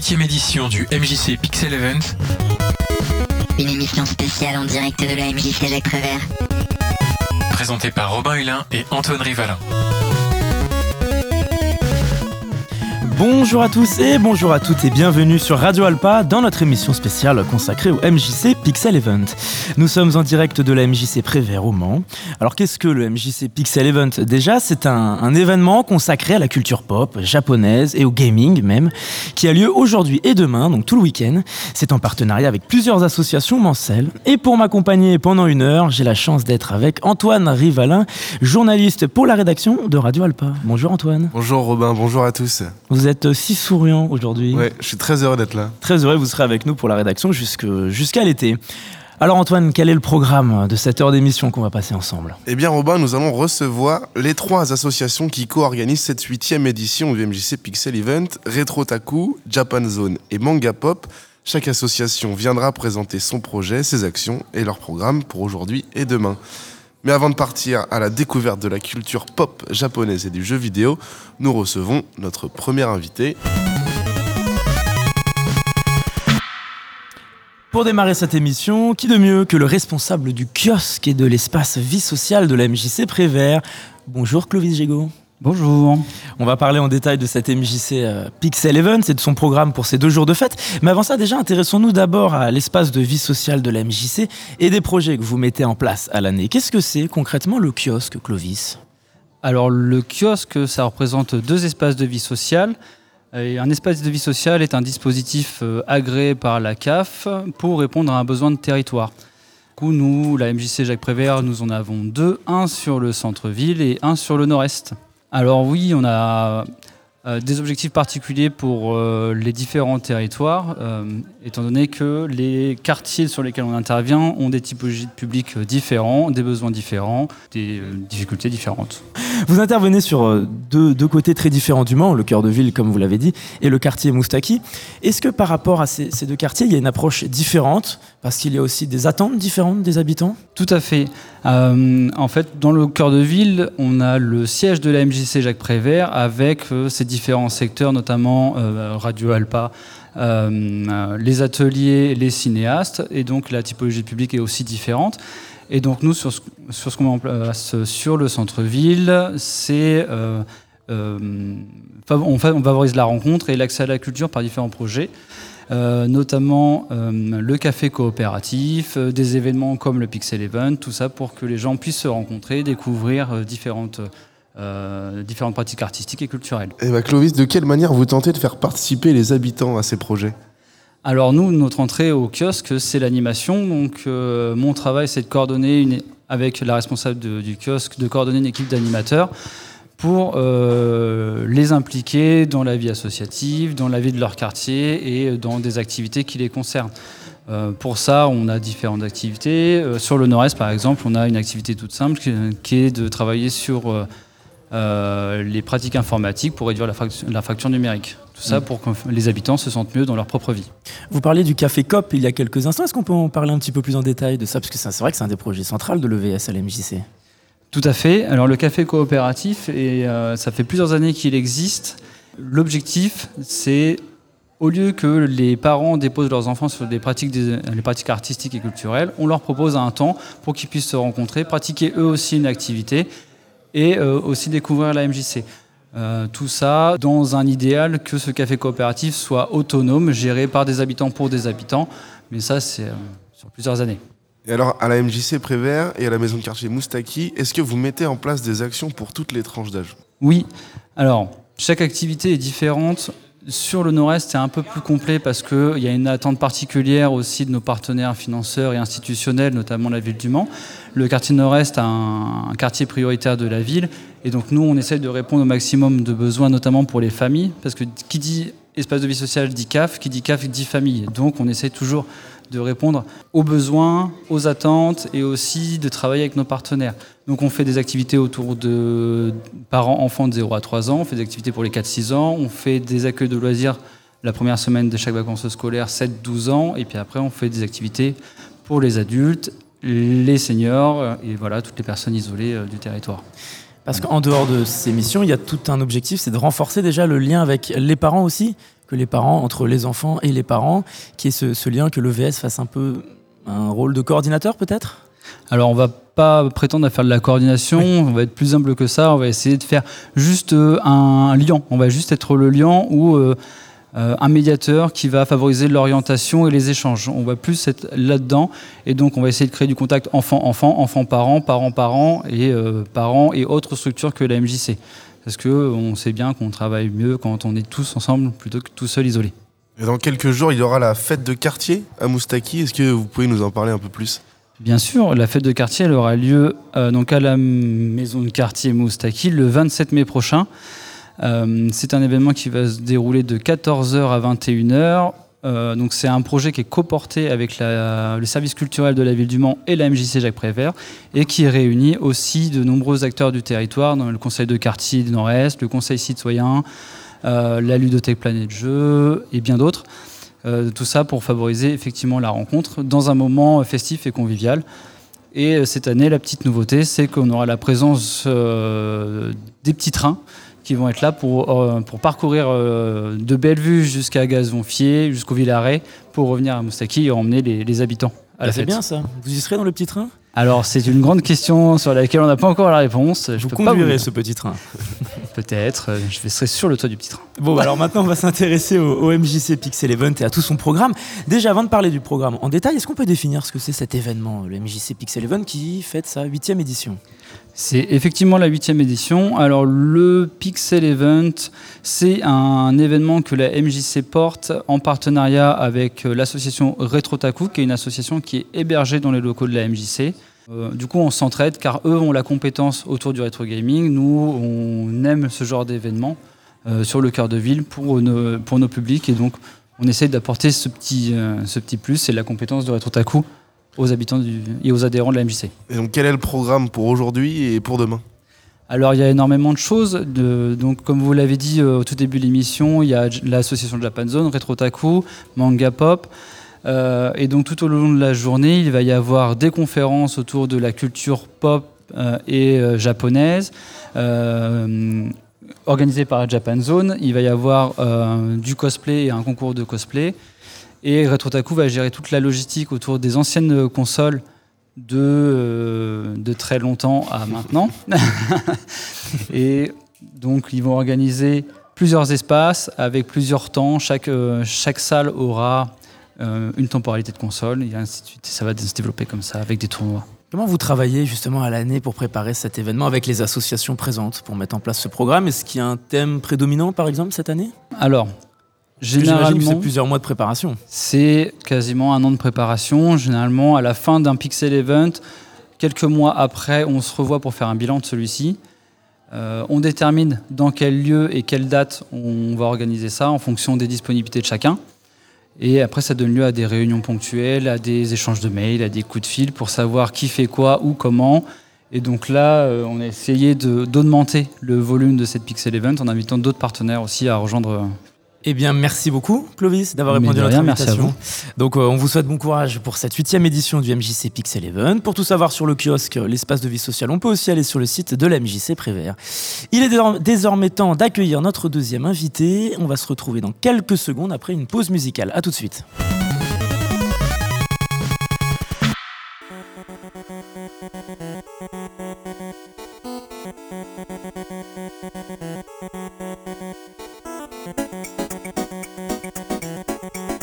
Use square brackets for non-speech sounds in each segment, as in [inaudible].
huitième édition du MJC Pixel Event. Une émission spéciale en direct de la MJC Jacques Prévert. Présentée par Robin Hulin et Antoine Rivalin. Bonjour à tous et bonjour à toutes et bienvenue sur Radio Alpa dans notre émission spéciale consacrée au MJC Pixel Event. Nous sommes en direct de la MJC Prévert au Mans. Alors qu'est-ce que le MJC Pixel Event Déjà, c'est un, un, événement consacré à la culture pop japonaise et au gaming même, qui a lieu aujourd'hui et demain, donc tout le week-end. C'est en partenariat avec plusieurs associations mancelles. Et pour m'accompagner pendant une heure, j'ai la chance d'être avec Antoine Rivalin, journaliste pour la rédaction de Radio Alpa. Bonjour Antoine. Bonjour Robin, bonjour à tous. Vous êtes si souriant aujourd'hui. Ouais, je suis très heureux d'être là. Très heureux, vous serez avec nous pour la rédaction jusqu'à l'été. Alors Antoine, quel est le programme de cette heure d'émission qu'on va passer ensemble? Eh bien Robin, nous allons recevoir les trois associations qui co-organisent cette huitième édition du MJC Pixel Event, Retro Taku, Japan Zone et Manga Pop. Chaque association viendra présenter son projet, ses actions et leur programme pour aujourd'hui et demain. Mais avant de partir à la découverte de la culture pop japonaise et du jeu vidéo, nous recevons notre premier invité. Pour démarrer cette émission, qui de mieux que le responsable du kiosque et de l'espace vie sociale de la MJC Prévert? Bonjour Clovis Gégaud. Bonjour. On va parler en détail de cette MJC euh, Pixel Event et de son programme pour ces deux jours de fête. Mais avant ça, déjà, intéressons-nous d'abord à l'espace de vie sociale de la MJC et des projets que vous mettez en place à l'année. Qu'est-ce que c'est concrètement le kiosque, Clovis? Alors, le kiosque, ça représente deux espaces de vie sociale. Et un espace de vie sociale est un dispositif euh, agréé par la CAF pour répondre à un besoin de territoire. Du coup, nous, la MJC Jacques Prévert, nous en avons deux, un sur le centre-ville et un sur le nord-est. Alors oui, on a euh, des objectifs particuliers pour euh, les différents territoires, euh, étant donné que les quartiers sur lesquels on intervient ont des typologies de publics différents, des besoins différents, des difficultés différentes. Vous intervenez sur deux, deux, côtés très différents du Mans, le cœur de ville, comme vous l'avez dit, et le quartier Moustaki. Est-ce que par rapport à ces, deux quartiers, il y a une approche différente? Parce qu'il y a aussi des attentes différentes des habitants? Tout à fait. Euh, en fait, dans le cœur de ville, on a le siège de la MJC Jacques Prévert avec euh, ses différents secteurs, notamment euh, Radio Alpa, les ateliers, les cinéastes, et donc la typologie publique est aussi différente. Et donc nous, sur ce, sur ce qu'on met en place sur le centre-ville, c'est euh, euh, on, favorise la rencontre et l'accès à la culture par différents projets. Euh, notamment euh, le café coopératif, euh, des événements comme le Pixel Event, tout ça pour que les gens puissent se rencontrer, découvrir différentes, différentes pratiques artistiques et culturelles. Et bah Clovis, de quelle manière vous tentez de faire participer les habitants à ces projets? Alors nous, notre entrée au kiosque, c'est l'animation. Donc euh, mon travail, c'est de coordonner avec la responsable du kiosque, de coordonner une équipe d'animateurs pour euh, les impliquer dans la vie associative, dans la vie de leur quartier et dans des activités qui les concernent. Euh, pour ça, on a différentes activités. Sur le Nord-Est, par exemple, on a une activité toute simple qui est de travailler sur euh, les pratiques informatiques pour réduire la, facture, la facture numérique. Tout ça pour que les habitants se sentent mieux dans leur propre vie. Vous parliez du Café COP il y a quelques instants. Est-ce qu'on peut en parler un petit peu plus en détail de ça? Parce que c'est vrai que c'est un des projets centraux de l'EVS à l'MJC. Tout à fait. Alors le café coopératif, et euh, ça fait plusieurs années qu'il existe. L'objectif, c'est au lieu que les parents déposent leurs enfants sur des pratiques, des, les pratiques artistiques et culturelles, on leur propose un temps pour qu'ils puissent se rencontrer, pratiquer eux aussi une activité et euh, aussi découvrir la MJC. Euh, tout ça dans un idéal que ce café coopératif soit autonome, géré par des habitants pour des habitants. Mais ça, c'est euh, sur plusieurs années. Et alors, à la MJC Prévert et à la maison de quartier Moustaki, est-ce que vous mettez en place des actions pour toutes les tranches d'âge? Oui. Alors, chaque activité est différente. Sur le Nord-Est, c'est un peu plus complet parce qu'il y a une attente particulière aussi de nos partenaires financeurs et institutionnels, notamment la ville du Mans. Le quartier Nord-Est a un, quartier prioritaire de la ville. Et donc, nous, on essaie de répondre au maximum de besoins, notamment pour les familles. Parce que qui dit espace de vie sociale dit CAF, qui dit CAF dit famille. Donc, on essaie toujours de répondre aux besoins, aux attentes et aussi de travailler avec nos partenaires. Donc on fait des activités autour de parents enfants de 0 à 3 ans, on fait des activités pour les 4-6 ans, on fait des accueils de loisirs la première semaine de chaque vacances scolaires 7-12 ans et puis après on fait des activités pour les adultes, les seniors et voilà toutes les personnes isolées du territoire. Parce qu'en dehors de ces missions, il y a tout un objectif, c'est de renforcer déjà le lien avec les parents aussi que les parents, entre les enfants et les parents, qui est ce, ce lien, que l'EVS fasse un peu un rôle de coordinateur peut-être? Alors on va pas prétendre à faire de la coordination, on va être plus humble que ça, on va essayer de faire juste euh, un lien, on va juste être le lien ou euh, euh, un médiateur qui va favoriser l'orientation et les échanges. On va plus être là-dedans et donc on va essayer de créer du contact enfant-enfant, enfant-parent, parent-parent et euh, parents et autres structures que la MJC. Parce qu'on sait bien qu'on travaille mieux quand on est tous ensemble plutôt que tout seul isolé. Et dans quelques jours, il y aura la fête de quartier à Moustaki. Est-ce que vous pouvez nous en parler un peu plus? Bien sûr, la fête de quartier elle aura lieu euh, donc à la maison de quartier Moustaki le 27 mai prochain. Euh, c'est un événement qui va se dérouler de 14h à 21h. Euh, donc c'est un projet qui est coporté avec le service culturel de la ville du Mans et la MJC Jacques Prévert et qui réunit aussi de nombreux acteurs du territoire, le conseil de quartier du Nord-Est, le conseil citoyen, euh, la ludothèque Planète Jeux et bien d'autres. Euh, tout ça pour favoriser effectivement la rencontre dans un moment festif et convivial. Et euh, cette année, la petite nouveauté, c'est qu'on aura la présence des petits trains qui vont être là pour, euh, pour parcourir euh, de Bellevue jusqu'à Gazonfier, jusqu'au Villaret, pour revenir à Moustaki et emmener les, les habitants à la Ah, C'est fête. bien ça. Vous y serez dans le petit train? Alors, c'est une grande question sur laquelle on n'a pas encore la réponse. Je Vous peux pas vous conduirez dire. ce petit train. [laughs] Peut-être. euh, Je serai sur le toit du petit train. Bon, alors maintenant, on va s'intéresser au, au MJC Pixel Event et à tout son programme. Déjà, avant de parler du programme en détail, est-ce qu'on peut définir ce que c'est cet événement, le MJC Pixel Event, qui fête sa huitième édition? C'est effectivement la huitième édition. Alors le Pixel Event, c'est un événement que la MJC porte en partenariat avec euh, l'association Retrotaku, qui est une association qui est hébergée dans les locaux de la MJC. Euh, du coup, on s'entraide car eux ont la compétence autour du rétro gaming. Nous, on aime ce genre d'événement euh, sur le cœur de ville pour nos, pour nos publics et donc on essaye d'apporter ce petit, ce petit plus, c'est la compétence de Retrotaku aux habitants du- et aux adhérents de la MJC. Et donc, quel est le programme pour aujourd'hui et pour demain? Alors il y a énormément de choses. De- donc comme vous l'avez dit euh, au tout début de l'émission, il y a l'association Japan Zone, Retrotaku, Manga Pop. Euh, et donc tout au long de la journée, il va y avoir des conférences autour de la culture pop euh, et japonaise. organisées par Japan Zone, il va y avoir du cosplay et un concours de cosplay. Et Retrotaku va gérer toute la logistique autour des anciennes consoles de, euh, de très longtemps à maintenant. [laughs] et donc, ils vont organiser plusieurs espaces avec plusieurs temps. Chaque, euh, chaque salle aura euh, une temporalité de console et ainsi de suite. Et ça va se développer comme ça avec des tournois. Comment vous travaillez justement à l'année pour préparer cet événement avec les associations présentes pour mettre en place ce programme? Est-ce qu'il y a un thème prédominant par exemple cette année? Alors, généralement, c'est plusieurs mois de préparation. c'est quasiment un an de préparation. Généralement, à la fin d'un Pixel Event, quelques mois après, on se revoit pour faire un bilan de celui-ci. Euh, on détermine dans quel lieu et quelle date on va organiser ça en fonction des disponibilités de chacun. Et après, ça donne lieu à des réunions ponctuelles, à des échanges de mails, à des coups de fil pour savoir qui fait quoi, où, comment. Et donc là, euh, on a essayé d'augmenter le volume de cette Pixel Event en invitant d'autres partenaires aussi à rejoindre. Eh bien, merci beaucoup, Clovis, d'avoir répondu à notre invitation. Merci à vous. Donc, euh, on vous souhaite bon courage pour cette huitième édition du MJC Pixel Even. Pour tout savoir sur le kiosque, l'espace de vie sociale, on peut aussi aller sur le site de la MJC Prévert. Il est désormais temps d'accueillir notre deuxième invité. On va se retrouver dans quelques secondes après une pause musicale. À tout de suite. Thank you.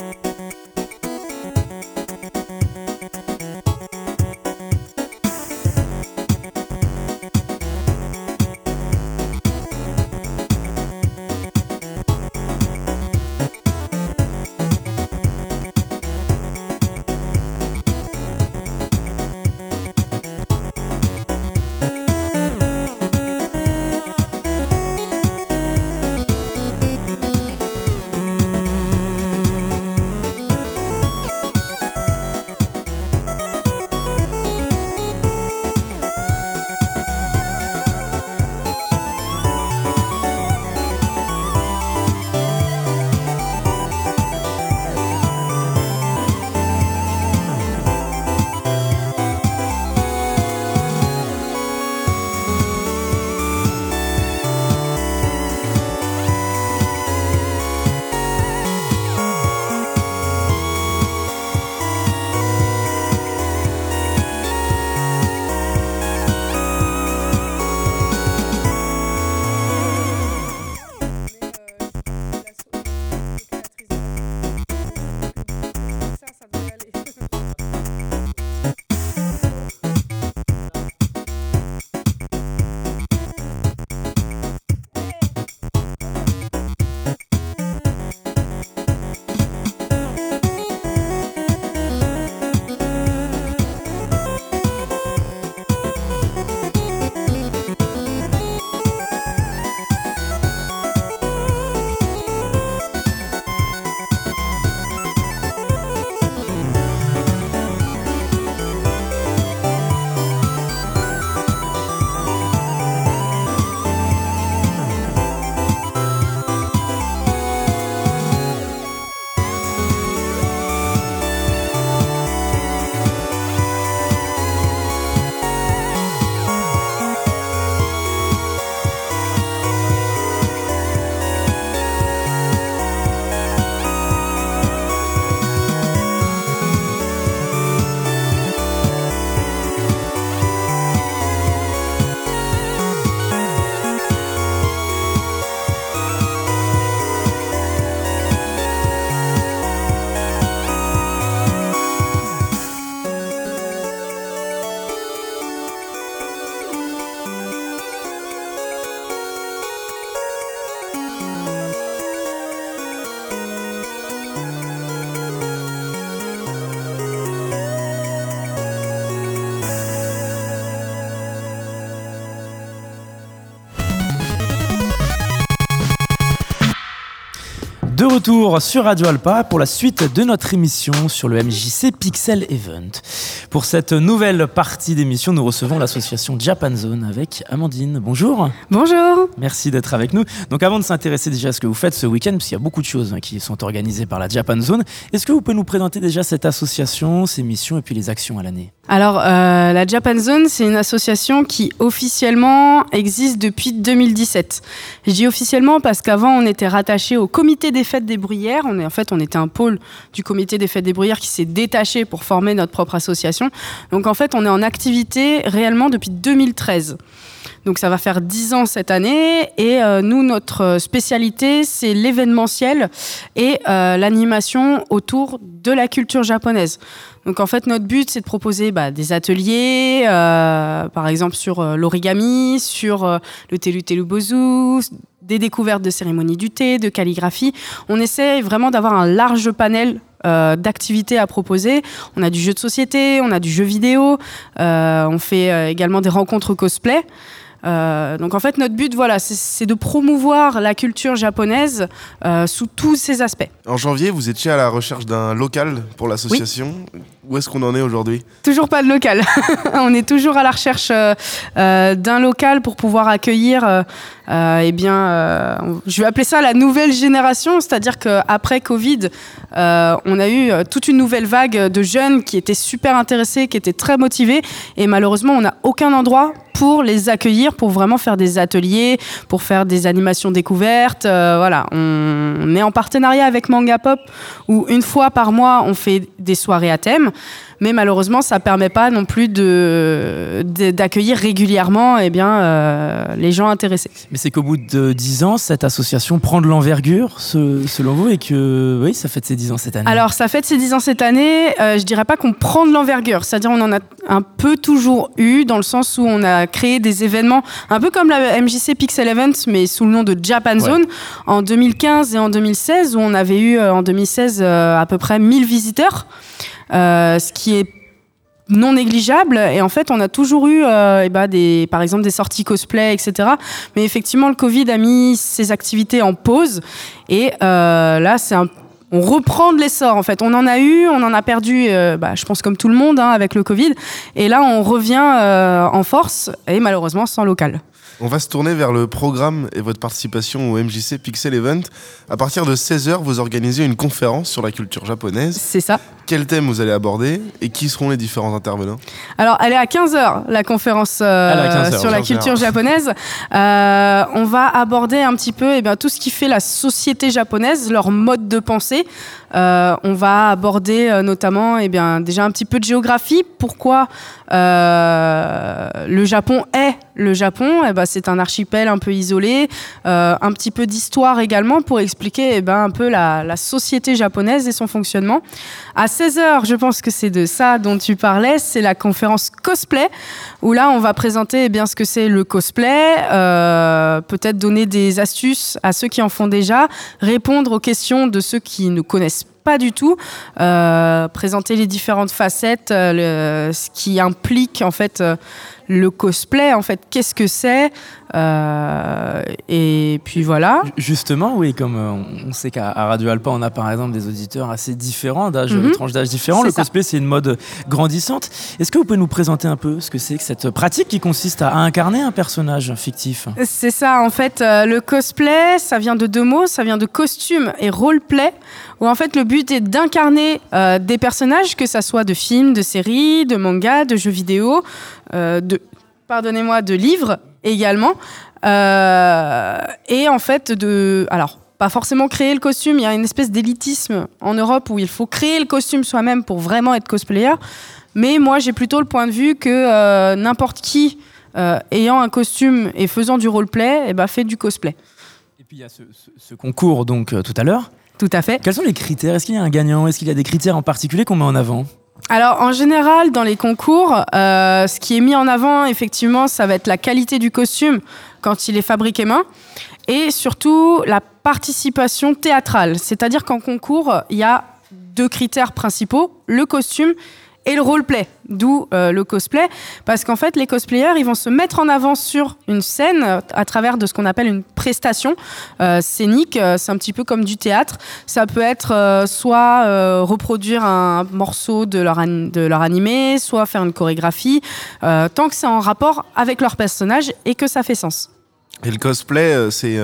Sur Radio Alpa pour la suite de notre émission sur le MJC Pixel Event. Pour cette nouvelle partie d'émission, nous recevons l'association Japan Zone avec Amandine. Bonjour. Bonjour. Merci d'être avec nous. Donc avant de s'intéresser déjà à ce que vous faites ce week-end, parce qu'il y a beaucoup de choses hein, qui sont organisées par la Japan Zone, est-ce que vous pouvez nous présenter déjà cette association, ses missions et puis les actions à l'année? Alors, euh, la Japan Zone, c'est une association qui officiellement existe depuis 2017. Je dis officiellement parce qu'avant, on était rattaché au comité des fêtes des bruyères. On est, en fait, on était un pôle du comité des fêtes des bruyères qui s'est détaché pour former notre propre association. Donc, en fait, on est en activité réellement depuis 2013. Donc ça va faire 10 ans cette année et euh, nous, notre spécialité, c'est l'événementiel et euh, l'animation autour de la culture japonaise. Donc en fait, notre but, c'est de proposer bah, des ateliers, euh, par exemple sur l'origami, sur le telu bozu, des découvertes de cérémonies du thé, de calligraphie. On essaie vraiment d'avoir un large panel euh, d'activités à proposer. On a du jeu de société, on a du jeu vidéo, euh, on fait euh, également des rencontres cosplay. Euh, donc en fait notre but voilà c'est- de promouvoir la culture japonaise sous tous ses aspects. En janvier, vous étiez à la recherche d'un local pour l'association. Où est-ce qu'on en est aujourd'hui Toujours pas de local. [laughs] on est toujours à la recherche euh, euh, d'un local pour pouvoir accueillir. euh, euh, eh bien, je vais appeler ça la nouvelle génération, c'est-à-dire qu'après Covid, on a eu toute une nouvelle vague de jeunes qui étaient super intéressés, qui étaient très motivés, et malheureusement, on n'a aucun endroit pour les accueillir, pour vraiment faire des ateliers, pour faire des animations découvertes. Voilà, on est en partenariat avec Manga Pop, où une fois par mois, on fait des soirées à thème. Mais malheureusement, ça permet pas non plus de, d'accueillir régulièrement eh bien, euh, les gens intéressés. Mais c'est qu'au bout de 10 ans, cette association prend de l'envergure, ce- selon vous, et que oui, ça fait de ses 10 ans cette année. Alors, ça fait de ses 10 ans cette année. Euh, je dirais pas qu'on prend de l'envergure. C'est-à-dire, on en a un peu toujours eu, dans le sens où on a créé des événements, un peu comme la MJC Pixel Event, mais sous le nom de Japan Zone, en 2015 et en 2016, où on avait eu euh, en 2016 euh, à peu près 1000 visiteurs, ce qui est non négligeable et en fait on a toujours eu euh, eh ben, des par exemple des sorties cosplay etc mais effectivement le Covid a mis ces activités en pause et euh, là c'est un on reprend de l'essor en fait. On en a eu, on en a perdu, euh, bah, je pense comme tout le monde hein, avec le Covid. Et là, on revient euh, en force et malheureusement sans local. On va se tourner vers le programme et votre participation au MJC Pixel Event. À partir de 16h, vous organisez une conférence sur la culture japonaise. C'est ça. Quel thème vous allez aborder et qui seront les différents intervenants? Alors, elle est à 15h, la conférence euh, Elle est à 15h, sur la 15h. culture japonaise. Euh, on va aborder un petit peu eh bien, tout ce qui fait la société japonaise, leur mode de pensée. Euh, on va aborder euh, notamment eh bien, déjà un petit peu de géographie. Pourquoi euh, le Japon est le Japon eh ben, C'est un archipel un peu isolé. Euh, un petit peu d'histoire également pour expliquer eh ben, un peu la, la société japonaise et son fonctionnement. À 16h, je pense que c'est de ça dont tu parlais, c'est la conférence cosplay, où là, on va présenter eh bien, ce que c'est le cosplay, euh, peut-être donner des astuces à ceux qui en font déjà, répondre aux questions de ceux qui ne connaissent pas du tout, euh, présenter les différentes facettes, euh, ce qui implique en fait euh, le cosplay, en fait, qu'est-ce que c'est, euh, et puis voilà. Justement, oui, comme euh, on- sait qu'à Radio Alpa, on a par exemple des auditeurs assez différents, d'âge, Mhm. de tranches d'âge différents. Le ça. cosplay, c'est une mode grandissante. Est-ce que vous pouvez nous présenter un peu ce que c'est que cette pratique qui consiste à incarner un personnage fictif? C'est ça, en fait, euh, le cosplay, ça vient de deux mots, ça vient de costume et roleplay, où en fait le but est d'incarner euh, des personnages, que ça soit de films, de séries, de mangas, de jeux vidéo, de, pardonnez-moi, de livres également, Euh, et en fait de, alors pas forcément créer le costume, il y a une espèce d'élitisme en Europe où il faut créer le costume soi-même pour vraiment être cosplayer, mais moi j'ai plutôt le point de vue que euh, n'importe qui euh, ayant un costume et faisant du roleplay, eh ben, fait du cosplay. Et puis il y a ce, ce- ce concours donc tout à l'heure. Tout à fait. Quels sont les critères? Est-ce qu'il y a un gagnant? Est-ce qu'il y a des critères en particulier qu'on met en avant? Alors, en général, dans les concours, euh, ce qui est mis en avant, effectivement, ça va être la qualité du costume quand il est fabriqué main et surtout la participation théâtrale. C'est-à-dire qu'en concours, il y a deux critères principaux, le costume et le roleplay, d'où euh, le cosplay, parce qu'en fait, les cosplayers, ils vont se mettre en avant sur une scène euh, à travers de ce qu'on appelle une prestation euh, scénique. C'est un petit peu comme du théâtre. Ça peut être soit reproduire un morceau de leur, de leur animé, soit faire une chorégraphie, tant que c'est en rapport avec leur personnage et que ça fait sens. Et le cosplay, c'est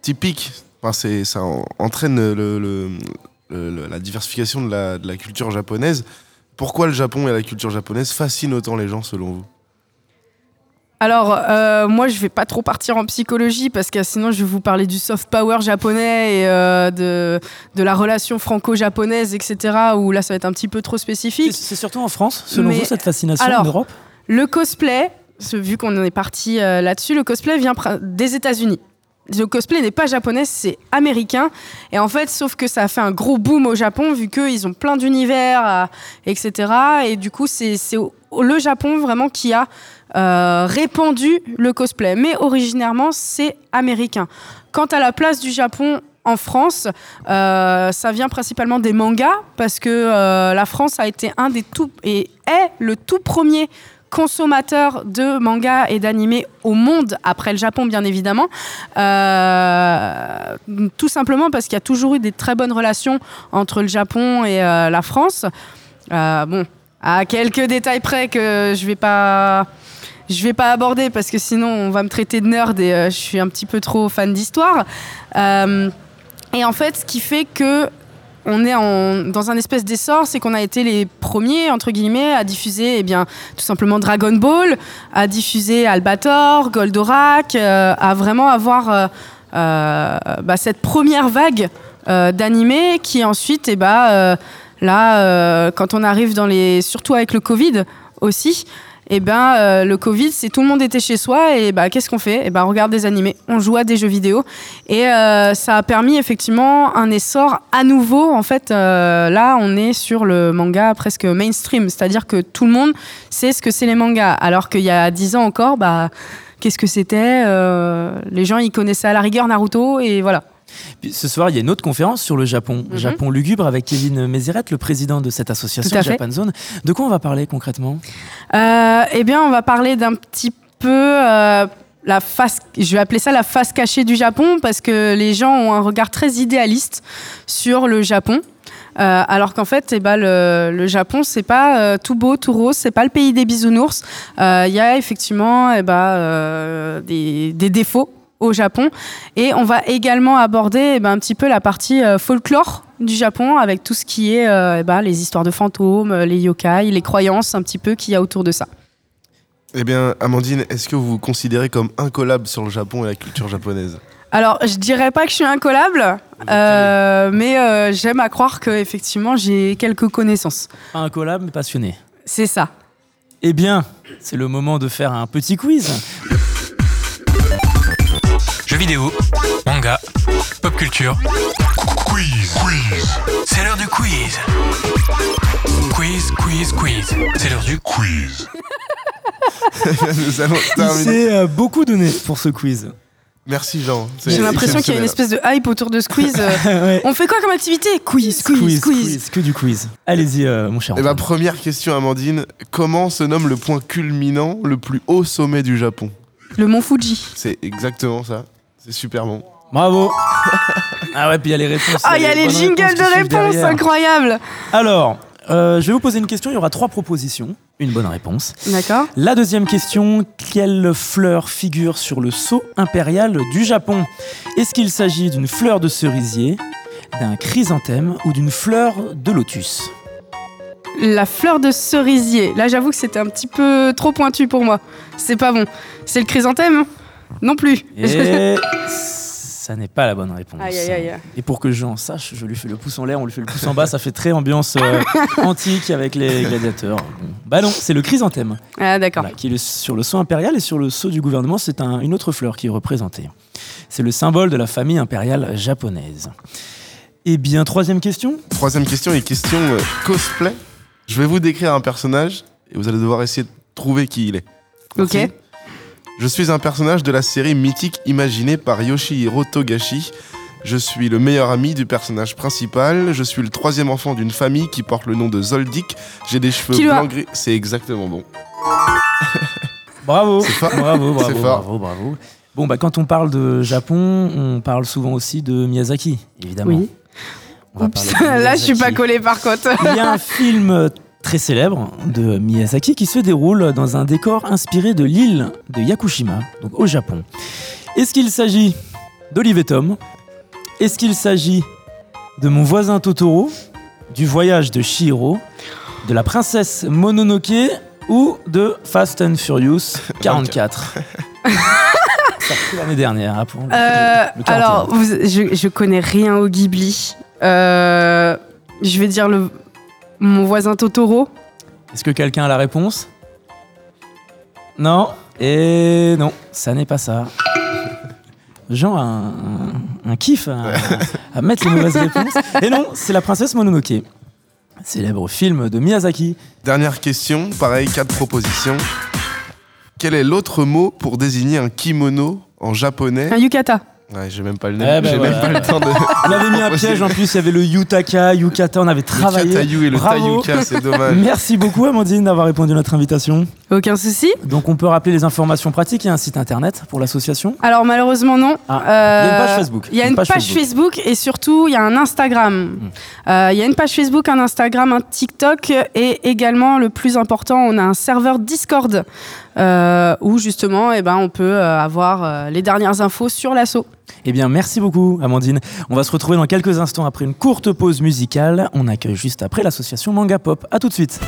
typique. Enfin, ça en- entraîne la diversification de la culture japonaise. Pourquoi le Japon et la culture japonaise fascinent autant les gens selon vous? Alors, euh, moi, je vais pas trop partir en psychologie parce que sinon, je vais vous parler du soft power japonais et euh, de, de la relation franco-japonaise, etc. Où là, ça va être un petit peu trop spécifique. c'est surtout en France, selon Mais- vous, cette fascination alors, en Europe? Le cosplay, ce- vu qu'on en est parti euh, là-dessus, le cosplay vient des États-Unis. Le cosplay n'est pas japonais, c'est américain. Et en fait, sauf que ça a fait un gros boom au Japon, vu qu'ils ont plein d'univers, euh, etc. Et du coup, c'est le Japon vraiment qui a euh, répandu le cosplay. Mais originairement, c'est américain. Quant à la place du Japon en France, euh, ça vient principalement des mangas, parce que la France a été un des tout et est le tout premier consommateur de mangas et d'animés au monde, après le Japon bien évidemment. Euh, tout simplement parce qu'il y a toujours eu des très bonnes relations entre le Japon et euh, la France. Euh, bon, à quelques détails près que je vais vais pas aborder parce que sinon on va me traiter de nerd et je suis un petit peu trop fan d'histoire. Et en fait, ce qui fait que on est dans un espèce d'essor, c'est qu'on a été les premiers, entre guillemets, à diffuser eh bien, tout simplement Dragon Ball, à diffuser Albator, Goldorak, euh, à vraiment avoir euh, euh, bah, cette première vague d'animés qui ensuite, eh bah, là, quand on arrive dans les... surtout avec le Covid aussi, et ben euh, le Covid, c'est tout le monde était chez soi et bah qu'est-ce qu'on fait? Et ben on regarde des animés, on joue à des jeux vidéo et euh, ça a permis effectivement un essor à nouveau. En fait, euh, là, on est sur le manga presque mainstream, c'est-à-dire que tout le monde sait ce que c'est les mangas, alors qu'il y a 10 ans encore, bah qu'est-ce que c'était? Les gens ils connaissaient à la rigueur Naruto et voilà. Puis ce soir, il y a une autre conférence sur le Japon. Mhm. Japon lugubre avec Kevin Mézeret, le président de cette association. Japan Zone. De quoi on va parler concrètement? Euh, eh bien, on va parler d'un petit peu euh, la face, je vais appeler ça la face cachée du Japon parce que les gens ont un regard très idéaliste sur le Japon. Euh, alors qu'en fait, eh ben, le, le Japon, c'est pas euh, tout beau, tout rose, c'est pas le pays des bisounours. Euh, Il y a effectivement eh ben, des, des défauts au Japon. Et on va également aborder eh ben, un petit peu la partie euh, folklore du Japon avec tout ce qui est euh, eh ben, les histoires de fantômes, euh, les yokai, les croyances un petit peu qu'il y a autour de ça. Eh bien, Amandine, est-ce que vous vous considérez comme incollable sur le Japon et la culture japonaise? Alors, je dirais pas que je suis incollable, euh, mais euh, j'aime à croire que effectivement j'ai quelques connaissances. Pas un collab, mais passionné. C'est ça. Eh bien, c'est le moment de faire un petit quiz. [laughs] Jeux vidéo, manga, pop culture. Quiz, quiz. C'est l'heure du quiz. Quiz, quiz, quiz. C'est l'heure du quiz. [laughs] Nous allons Il terminer. s'est euh, beaucoup donné pour ce quiz. Merci Jean. C'est J'ai l'impression qu'il y a une espèce de hype autour de ce quiz. Euh, [laughs] Ouais. On fait quoi comme activité? Quiz, quiz, quiz, que du quiz. Allez-y, euh, mon cher. Eh ben, Antoine. première question, Amandine. Comment se nomme le point culminant le plus haut sommet du Japon? Le mont Fuji. C'est exactement ça. C'est super bon. Bravo. [laughs] ah ouais, puis il y a les réponses. Ah, il y a les jingles réponses de suivent réponse, derrière. incroyable. Alors, euh, je vais vous poser une question. Il y aura trois propositions. Une bonne réponse. D'accord. La deuxième question, quelle fleur figure sur le sceau impérial du Japon? Est-ce qu'il s'agit d'une fleur de cerisier, d'un chrysanthème ou d'une fleur de lotus? La fleur de cerisier. Là, j'avoue que c'était un petit peu trop pointu pour moi. C'est pas bon. C'est le chrysanthème Non plus. Et [laughs] ça n'est pas la bonne réponse. Aïe, aïe, aïe. Et pour que Jean sache, je lui fais le pouce en l'air, on lui fait le pouce en bas, ça fait très ambiance euh, antique avec les gladiateurs. Bon. Bah non, c'est le chrysanthème, Ah, d'accord. voilà, qui est le- sur le sceau impérial et sur le sceau du gouvernement, c'est un- une autre fleur qui est représentée. C'est le symbole de la famille impériale japonaise. Eh bien, troisième question. Troisième question est question euh, cosplay. Je vais vous décrire un personnage et vous allez devoir essayer de trouver qui il est. Ok. Je suis un personnage de la série mythique imaginée par Yoshihiro Togashi, Je suis le meilleur ami du personnage principal. Je suis le troisième enfant d'une famille qui porte le nom de Zoldyck. J'ai des cheveux Killua. blancs gris. C'est exactement bon. [laughs] Bravo, C'est fort. bravo, bravo, C'est fort. bravo, bravo. Bon, bah, quand on parle de Japon, on parle souvent aussi de Miyazaki, évidemment. Oui. On va Oups, parler de [laughs] là, je suis pas collée par contre. Il y a un [laughs] film très célèbre de Miyazaki qui se déroule dans un décor inspiré de l'île de Yakushima, donc au Japon. Est-ce qu'il s'agit d'Olive Tom? Est-ce qu'il s'agit de mon voisin Totoro Du voyage de Shihiro De la princesse Mononoke Ou de Fast and Furious [laughs] 44 Sorti [laughs] l'année dernière. hein, pour le- Euh, le 41. alors, vous- je, je connais rien au Ghibli. Euh, je vais dire le, mon voisin Totoro. Est-ce que quelqu'un a la réponse? Non Et non, ça n'est pas ça. [laughs] Jean a un, un- un kiff à, à mettre les mauvaises réponses. Et non, c'est la princesse Mononoke. Célèbre film de Miyazaki. Dernière question, pareil, quatre propositions. Quel est l'autre mot pour désigner un kimono en japonais? Un yukata. Ouais, j'ai même pas le Eh nom. ben j'ai voilà. même pas le temps de. On avait mis un [laughs] piège en plus, il y avait le Yutaka, Yukata, on avait Le travaillé. katayu et le Bravo. tayuka, c'est dommage. [laughs] Merci beaucoup Amandine d'avoir répondu à notre invitation. Aucun souci. Donc on peut rappeler les informations pratiques, il y a un site internet pour l'association. Alors, malheureusement, non. Ah, il y a une Euh, page Facebook. Il y a une, page, Facebook. et surtout, il y a un Instagram. Euh, Il y a une page Facebook, un Instagram, un TikTok et également, le plus important, on a un serveur Discord euh, où justement, eh ben, on peut euh, avoir euh, les dernières infos sur l'assaut. Eh bien, merci beaucoup, Amandine. On va se retrouver dans quelques instants après une courte pause musicale. On accueille juste après l'association Manga Pop. À tout de suite.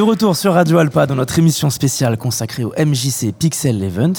De retour sur Radio Alpa dans notre émission spéciale consacrée au MJC Pixel Event.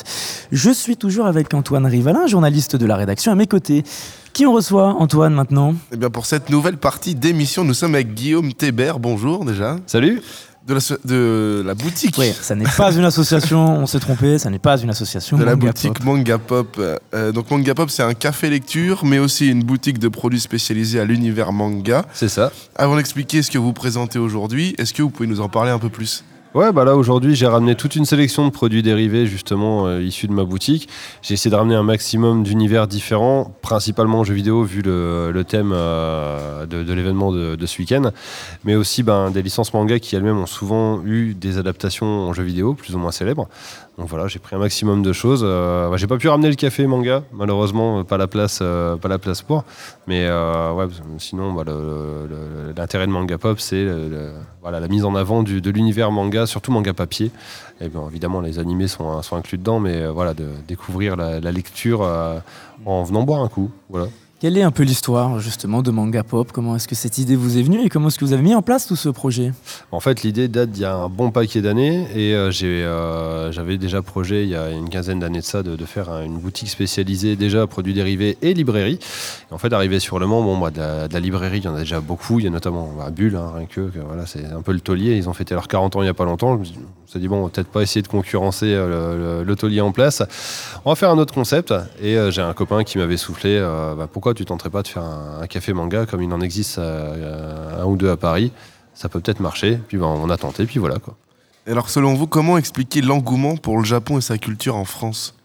Je suis toujours avec Antoine Rivalin, journaliste de la rédaction à mes côtés. Qui on reçoit, Antoine, maintenant? Eh bien, pour cette nouvelle partie d'émission, nous sommes avec Guillaume Thébert. Bonjour déjà. Salut De la, de la boutique. Oui, ça n'est pas une association, on s'est trompé, ça n'est pas une association. De la Manga boutique Pop. Manga Pop. Euh, donc Manga Pop, c'est un café lecture, mais aussi une boutique de produits spécialisés à l'univers manga. C'est ça. Avant d'expliquer ce que vous présentez aujourd'hui, est-ce que vous pouvez nous en parler un peu plus? Ouais, bah là aujourd'hui j'ai ramené toute une sélection de produits dérivés justement euh, issus de ma boutique. J'ai essayé de ramener un maximum d'univers différents, principalement jeux vidéo vu le, thème euh, de, l'événement de, de ce week-end, mais aussi ben, des licences manga qui elles-mêmes ont souvent eu des adaptations en jeux vidéo plus ou moins célèbres. Donc voilà, j'ai pris un maximum de choses. Euh, j'ai pas pu ramener le café manga, malheureusement euh, pas la place, euh, pas la place pour. Mais sinon bah, l'intérêt de Manga Pop c'est la mise en avant de l'univers manga, surtout manga papier. Et évidemment les animés sont, inclus dedans, mais voilà de découvrir la, la lecture en venant boire un coup. Voilà. Quelle est un peu l'histoire justement de Manga Pop? Comment est-ce que cette idée vous est venue et comment est-ce que vous avez mis en place tout ce projet? En fait, l'idée date d'il y a un bon paquet d'années et euh, euh, j'avais déjà projet il y a une quinzaine d'années de ça de, faire un- une boutique spécialisée déjà produits dérivés et librairie. En fait, arrivé sur le Mans, bon, bah, de, la, librairie, il y en a déjà beaucoup. Il y a notamment bah, Bulle, hein, rien que, voilà, c'est un peu le taulier. Ils ont fêté leurs 40 ans il n'y a pas longtemps. Je me suis- dit, bon, peut-être pas essayer de concurrencer euh, le, le- taulier en place. On va faire un autre concept. Et j'ai un copain qui m'avait soufflé, bah, pourquoi tu tenterais pas de faire un, un café manga comme il en existe euh, un ou deux à Paris? Ça peut peut-être marcher. Puis ben, on a tenté, puis voilà quoi. Et Alors selon vous, comment expliquer l'engouement pour le Japon et sa culture en France?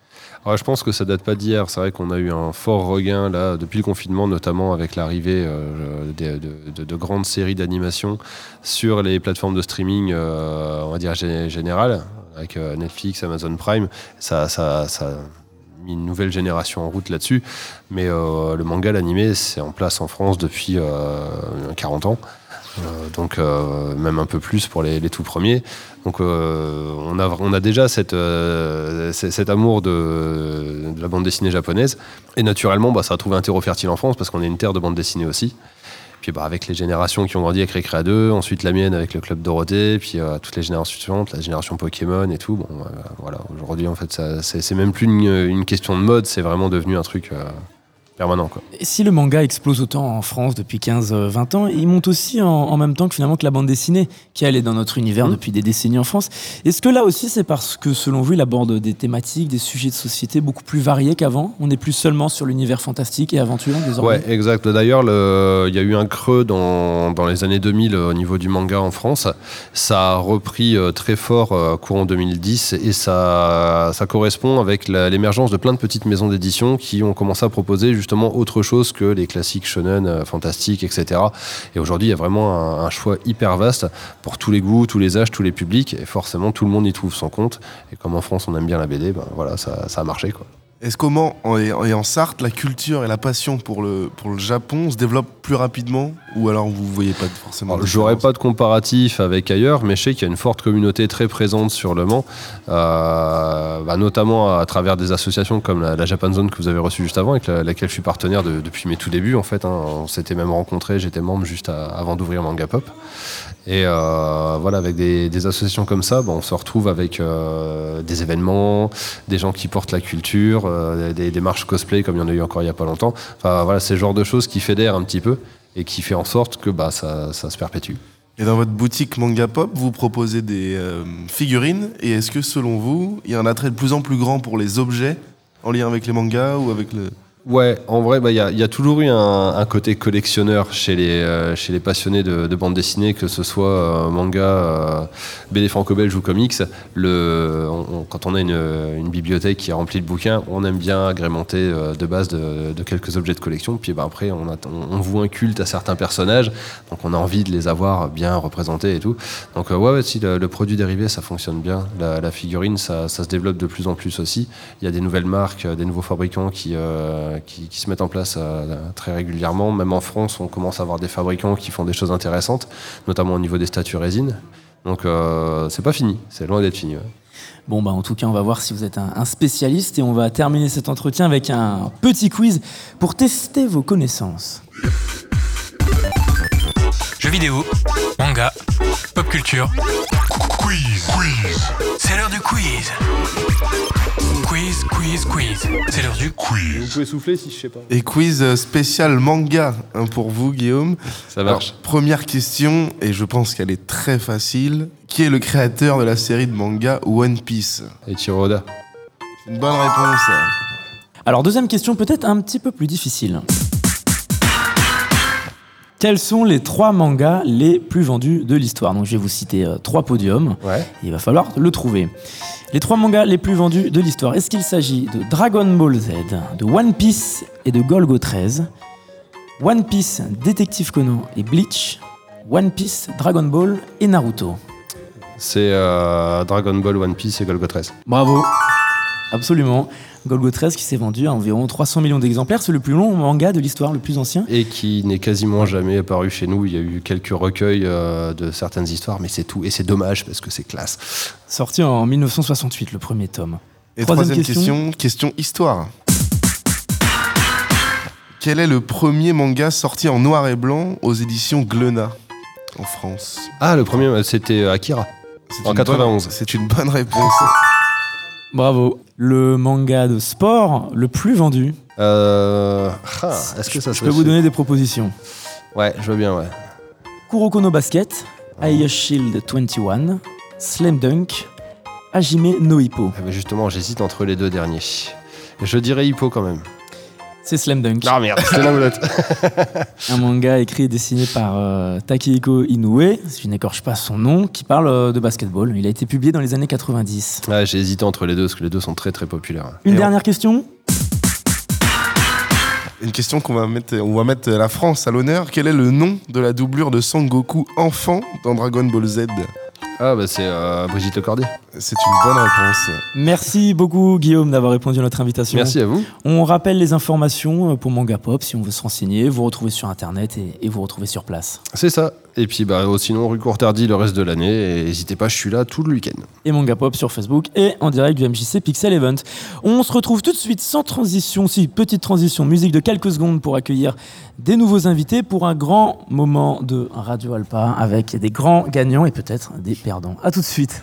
Alors, je pense que ça date pas d'hier. C'est vrai qu'on a eu un fort regain là depuis le confinement, notamment avec l'arrivée euh, de, de- de grandes séries d'animation sur les plateformes de streaming, euh, on va dire gé- générales, avec euh, Netflix, Amazon Prime. Ça, ça, ça une nouvelle génération en route là-dessus. Mais euh, le manga, l'animé, c'est en place en France depuis euh, 40 ans. Euh, donc euh, même un peu plus pour les, les tout premiers. Donc euh, on, a, on a déjà cette, euh, cet amour de, de la bande dessinée japonaise. Et naturellement, bah, ça a trouvé un terreau fertile en France parce qu'on est une terre de bande dessinée aussi. Bah, avec les générations qui ont grandi avec Récréa 2, ensuite la mienne avec le Club Dorothée, puis euh, toutes les générations suivantes, la génération Pokémon et tout. Bon, euh, voilà, aujourd'hui en fait, c'est même plus une, une question de mode, c'est vraiment devenu un truc euh, permanent. Quoi. Et si le manga explose autant en France depuis 15-20 ans, il monte aussi en, en même temps que finalement que la bande dessinée, qui elle est dans notre univers Mhm. depuis des décennies en France. Est-ce que là aussi c'est parce que selon vous il aborde des thématiques, des sujets de société beaucoup plus variés qu'avant? On n'est plus seulement sur l'univers fantastique et aventure désormais? Ouais, exact. D'ailleurs, le- il y a eu un creux dans, dans les années 2000 euh, au niveau du manga en France. Ça a repris euh, très fort euh, courant 2010 et ça, ça correspond avec l'émergence de plein de petites maisons d'édition qui ont commencé à proposer justement autre chose que les classiques shonen, euh, fantastiques, etc. Et aujourd'hui, il y a vraiment un, un choix hyper vaste pour tous les goûts, tous les âges, tous les publics et forcément tout le monde y trouve son compte. Et comme en France, on aime bien la BD, ben voilà, ça, ça a marché quoi. Est-ce comment, en, et en Sarthe, la culture et la passion pour le, pour le Japon se développent plus rapidement Ou alors vous voyez pas forcément J'aurais pas de comparatif avec ailleurs, mais je sais qu'il y a une forte communauté très présente sur Le Mans, euh, bah, notamment à travers des associations comme la, la Japan Zone que vous avez reçue juste avant, avec la- laquelle je suis partenaire de- depuis mes tout débuts en fait. hein. On s'était même rencontrés, j'étais membre juste à- avant d'ouvrir Manga Pop. Et euh, voilà, avec des, associations comme ça, bah, on se retrouve avec euh, des événements, des gens qui portent la culture, euh, des, marches cosplay comme il y en a eu encore il y a pas longtemps. Enfin voilà, c'est le genre de choses qui fédèrent un petit peu et qui fait en sorte que bah, ça, ça se perpétue. Et dans votre boutique Manga Pop, vous proposez des figurines. Et est-ce que selon vous, il y a un attrait de plus en plus grand pour les objets en lien avec les mangas ou avec le... Ouais, en vrai, bah, il y, a, y a toujours eu un, côté collectionneur chez les, euh, chez les passionnés de, de bande dessinée, que ce soit euh, manga, euh, BD franco-belge ou comics. Le, quand on a une, bibliothèque qui est remplie de bouquins, on aime bien agrémenter de base de, quelques objets de collection. Puis bah, après, on, a, on, on voue un culte à certains personnages, donc on a envie de les avoir bien représentés et tout. Donc ouais, si le, produit dérivé, ça fonctionne bien. La, figurine, ça, se développe de plus en plus aussi. Il y a des nouvelles marques, des nouveaux fabricants qui, qui, qui se mettent en place euh, très régulièrement. Même en France, on commence à avoir des fabricants qui font des choses intéressantes, notamment au niveau des statues résine. Donc euh, c'est pas fini, c'est loin d'être fini. ouais. Bon, bah, en tout cas, on va voir si vous êtes un, un spécialiste et on va terminer cet entretien avec un petit quiz pour tester vos connaissances. Jeux vidéo, manga, pop culture. Quiz, quiz. C'est l'heure du quiz. Quiz, quiz, quiz. C'est l'heure du Vous quiz. pouvez souffler si je sais pas. Et quiz euh, spécial manga hein, pour vous, Guillaume. Ça marche. Alors, première question, et je pense qu'elle est très facile. Qui est le créateur de la série de manga One Piece? Et Oda. C'est une bonne réponse. Alors deuxième question peut-être un petit peu plus difficile. Quels sont les trois mangas les plus vendus de l'histoire? Donc je vais vous citer euh, trois podiums. Ouais. Il va falloir le trouver. Les trois mangas les plus vendus de l'histoire. Est-ce qu'il s'agit de Dragon Ball Z, de One Piece et de Golgo 13 One Piece, Détective Conan et Bleach One Piece, Dragon Ball et Naruto. C'est euh, Dragon Ball, One Piece et Golgo 13. Bravo Absolument. Golgo 13 qui s'est vendu à environ 300 millions d'exemplaires. C'est le plus long manga de l'histoire, le plus ancien. Et qui n'est quasiment jamais apparu chez nous. Il y a eu quelques recueils euh, de certaines histoires, mais c'est tout. Et c'est dommage parce que c'est classe. Sorti en 1968, le premier tome. Et Troisième troisième, question. question, question histoire. Quel est le premier manga sorti en noir et blanc aux éditions Glénat en France? Ah, le premier, c'était Akira. En une 91. bonne- C'est une bonne réponse. Bravo. Le manga de sport le plus vendu. Euh... ah, Est-ce que ça Je peux vous donner des propositions. Ouais, je veux bien, ouais. Kuroko no Basket, Aya Shield 21, Slam Dunk, Hajime no Hippo. Ah, justement, j'hésite entre les deux derniers. Je dirais Hippo quand même. C'est Slam Dunk, Ah merde, c'était l'un ou l'autre. [laughs] un manga écrit et dessiné par euh, Takehiko Inoue, si je n'écorche pas son nom, qui parle euh, de basketball. Il a été publié dans les années 90. Ouais, j'ai hésité entre les deux parce que les deux sont très très populaires. Une Et dernière question Une question qu'on va mettre, on va mettre la France à l'honneur. Quel est le nom de la doublure de Sangoku enfant dans Dragon Ball Z? Ah bah c'est euh, Brigitte Lecordier. C'est une bonne réponse. Merci beaucoup Guillaume d'avoir répondu à notre invitation. Merci à vous. On rappelle les informations euh, pour Manga Pop si on veut se renseigner, vous retrouver sur internet et, et vous retrouver sur place. C'est ça. Et puis bah sinon rue Courtardy le reste de l'année. N'hésitez pas, je suis là tout le week-end. Et Manga Pop sur Facebook et en direct du MJC Pixel Event. On se retrouve tout de suite sans transition, si petite transition, musique de quelques secondes pour accueillir des nouveaux invités pour un grand moment de Radio Alpa avec des grands gagnants et peut-être des perdants. A tout de suite.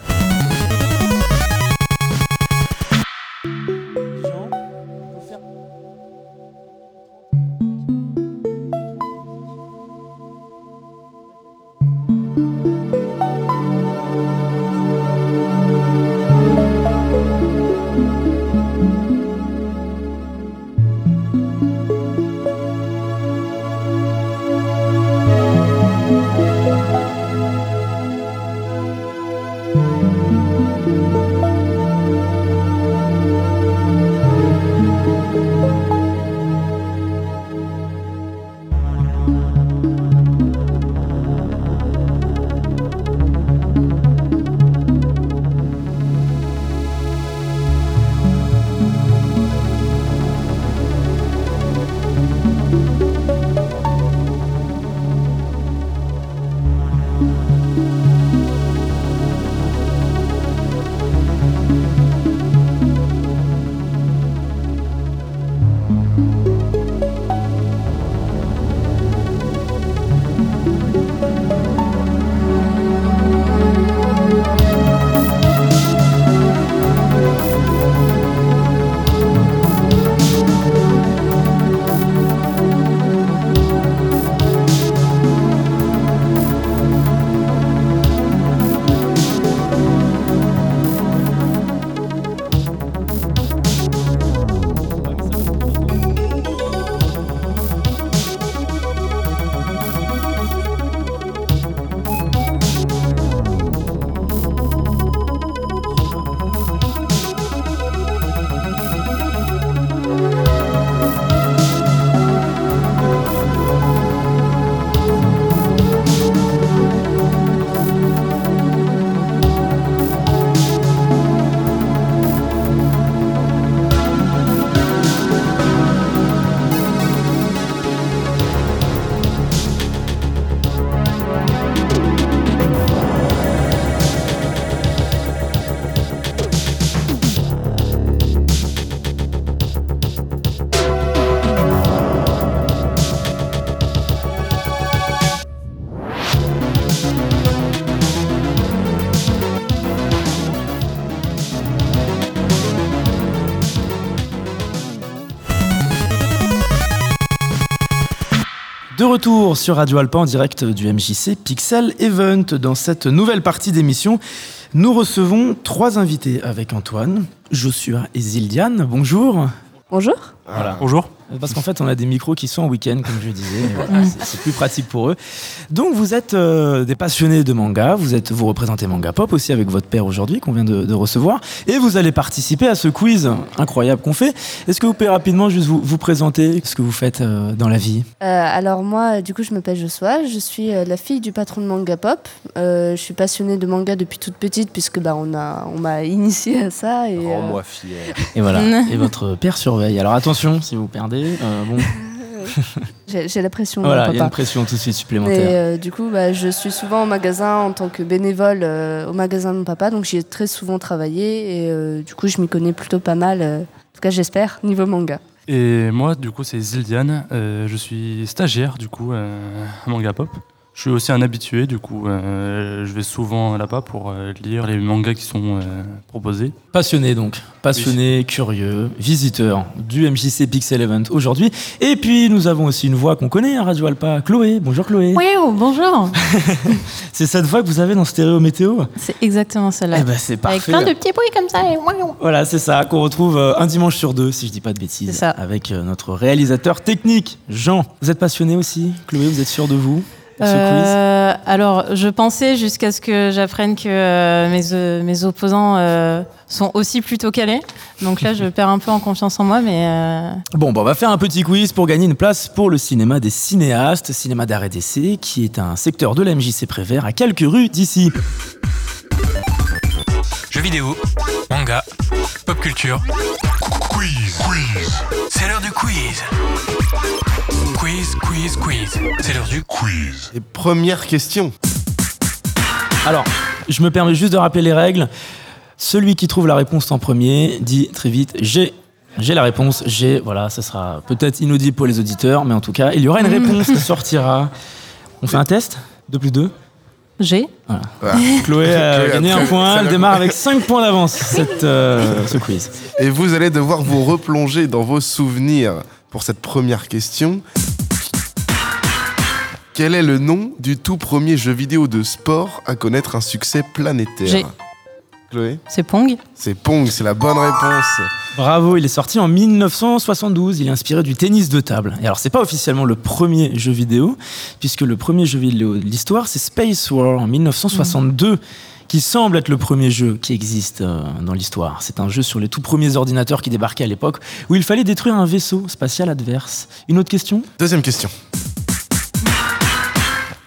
Retour sur Radio Alpa en direct du MJC Pixel Event. Dans cette nouvelle partie d'émission, nous recevons trois invités avec Antoine, Joshua et Zildiane. Bonjour. Bonjour. Voilà. Bonjour. Parce qu'en fait, on a des micros qui sont en week-end, comme je disais. Voilà, c'est- plus pratique pour eux. Donc, vous êtes euh, des passionnés de manga. Vous êtes, vous représentez Manga Pop aussi avec votre père aujourd'hui, qu'on vient de, de recevoir. Et vous allez participer à ce quiz incroyable qu'on fait. Est-ce que vous pouvez rapidement juste vous, vous présenter ce que vous faites euh, dans la vie? Euh, alors moi, du coup, je m'appelle Joshua. Je suis euh, la fille du patron de Manga Pop. Euh, je suis passionnée de manga depuis toute petite puisque bah, on a, on m'a [laughs] initiée à ça. Et, euh, Rends-moi fier. Et voilà. [laughs] et votre père surveille. Alors attention, si vous perdez, euh, bon, [laughs] j'ai, la pression. voilà, il y a une pression tout de suite Mais supplémentaire. euh, du coup, bah, je suis souvent au magasin en tant que bénévole euh, au magasin de mon papa, donc j'y ai très souvent travaillé et euh, du coup, je m'y connais plutôt pas mal. euh, en tout cas, j'espère niveau manga. Et moi, du coup, c'est Zildiane. Euh, je suis stagiaire, du coup, euh, à Manga Pop. Je suis aussi un habitué, du coup, euh, je vais souvent là-bas pour euh, lire les mangas qui sont euh, proposés. Passionné donc, passionné, curieux, visiteur du MJC Pixel Event aujourd'hui. Et puis nous avons aussi une voix qu'on connaît à Radio Alpa, Chloé. Bonjour Chloé. Oui, oh, bonjour. [laughs] C'est cette voix que vous avez dans Stéréo Météo C'est exactement celle-là. Eh ben c'est Avec parfait. plein de petits bruits comme ça. et. Voilà, c'est ça, qu'on retrouve euh, un dimanche sur deux, si je dis pas de bêtises, C'est ça. avec euh, notre réalisateur technique, Jean. Vous êtes passionné aussi, Chloé, vous êtes sûr de vous? Euh, alors, je pensais jusqu'à ce que j'apprenne que euh, mes, euh, mes opposants sont aussi plutôt calés. Donc là, je [laughs] perds un peu en confiance en moi, mais Bon, bah, on va faire un petit quiz pour gagner une place pour le cinéma des cinéastes, cinéma d'art et d'essai, qui est un secteur de la MJC Prévert à quelques rues d'ici. Jeux vidéo, manga, pop culture. Quiz, quiz. C'est l'heure du quiz. Quiz, quiz, quiz. C'est l'heure du quiz. Et première question. Alors, je me permets juste de rappeler les règles. Celui qui trouve la réponse en premier dit très vite j'ai. J'ai la réponse, j'ai, voilà, ça sera peut-être inaudible pour les auditeurs, mais en tout cas, il y aura une [laughs] réponse qui sortira. On fait un test? 2 plus 2 j'ai. Voilà. [laughs] Chloé a Chloé a gagné un point, elle démarre avec 5 points d'avance cette, euh, ce quiz. Et vous allez devoir vous replonger dans vos souvenirs pour cette première question. Quel est le nom du tout premier jeu vidéo de sport à connaître un succès planétaire? J'ai. Chloé C'est Pong. C'est Pong, c'est la bonne réponse. Bravo, il est sorti en 1972, il est inspiré du tennis de table. Et alors, c'est pas officiellement le premier jeu vidéo, puisque le premier jeu vidéo de l'histoire, c'est Space War en 1962. qui semble être le premier jeu qui existe euh, dans l'histoire. C'est un jeu sur les tout premiers ordinateurs qui débarquaient à l'époque, où il fallait détruire un vaisseau spatial adverse. Une autre question? Deuxième question.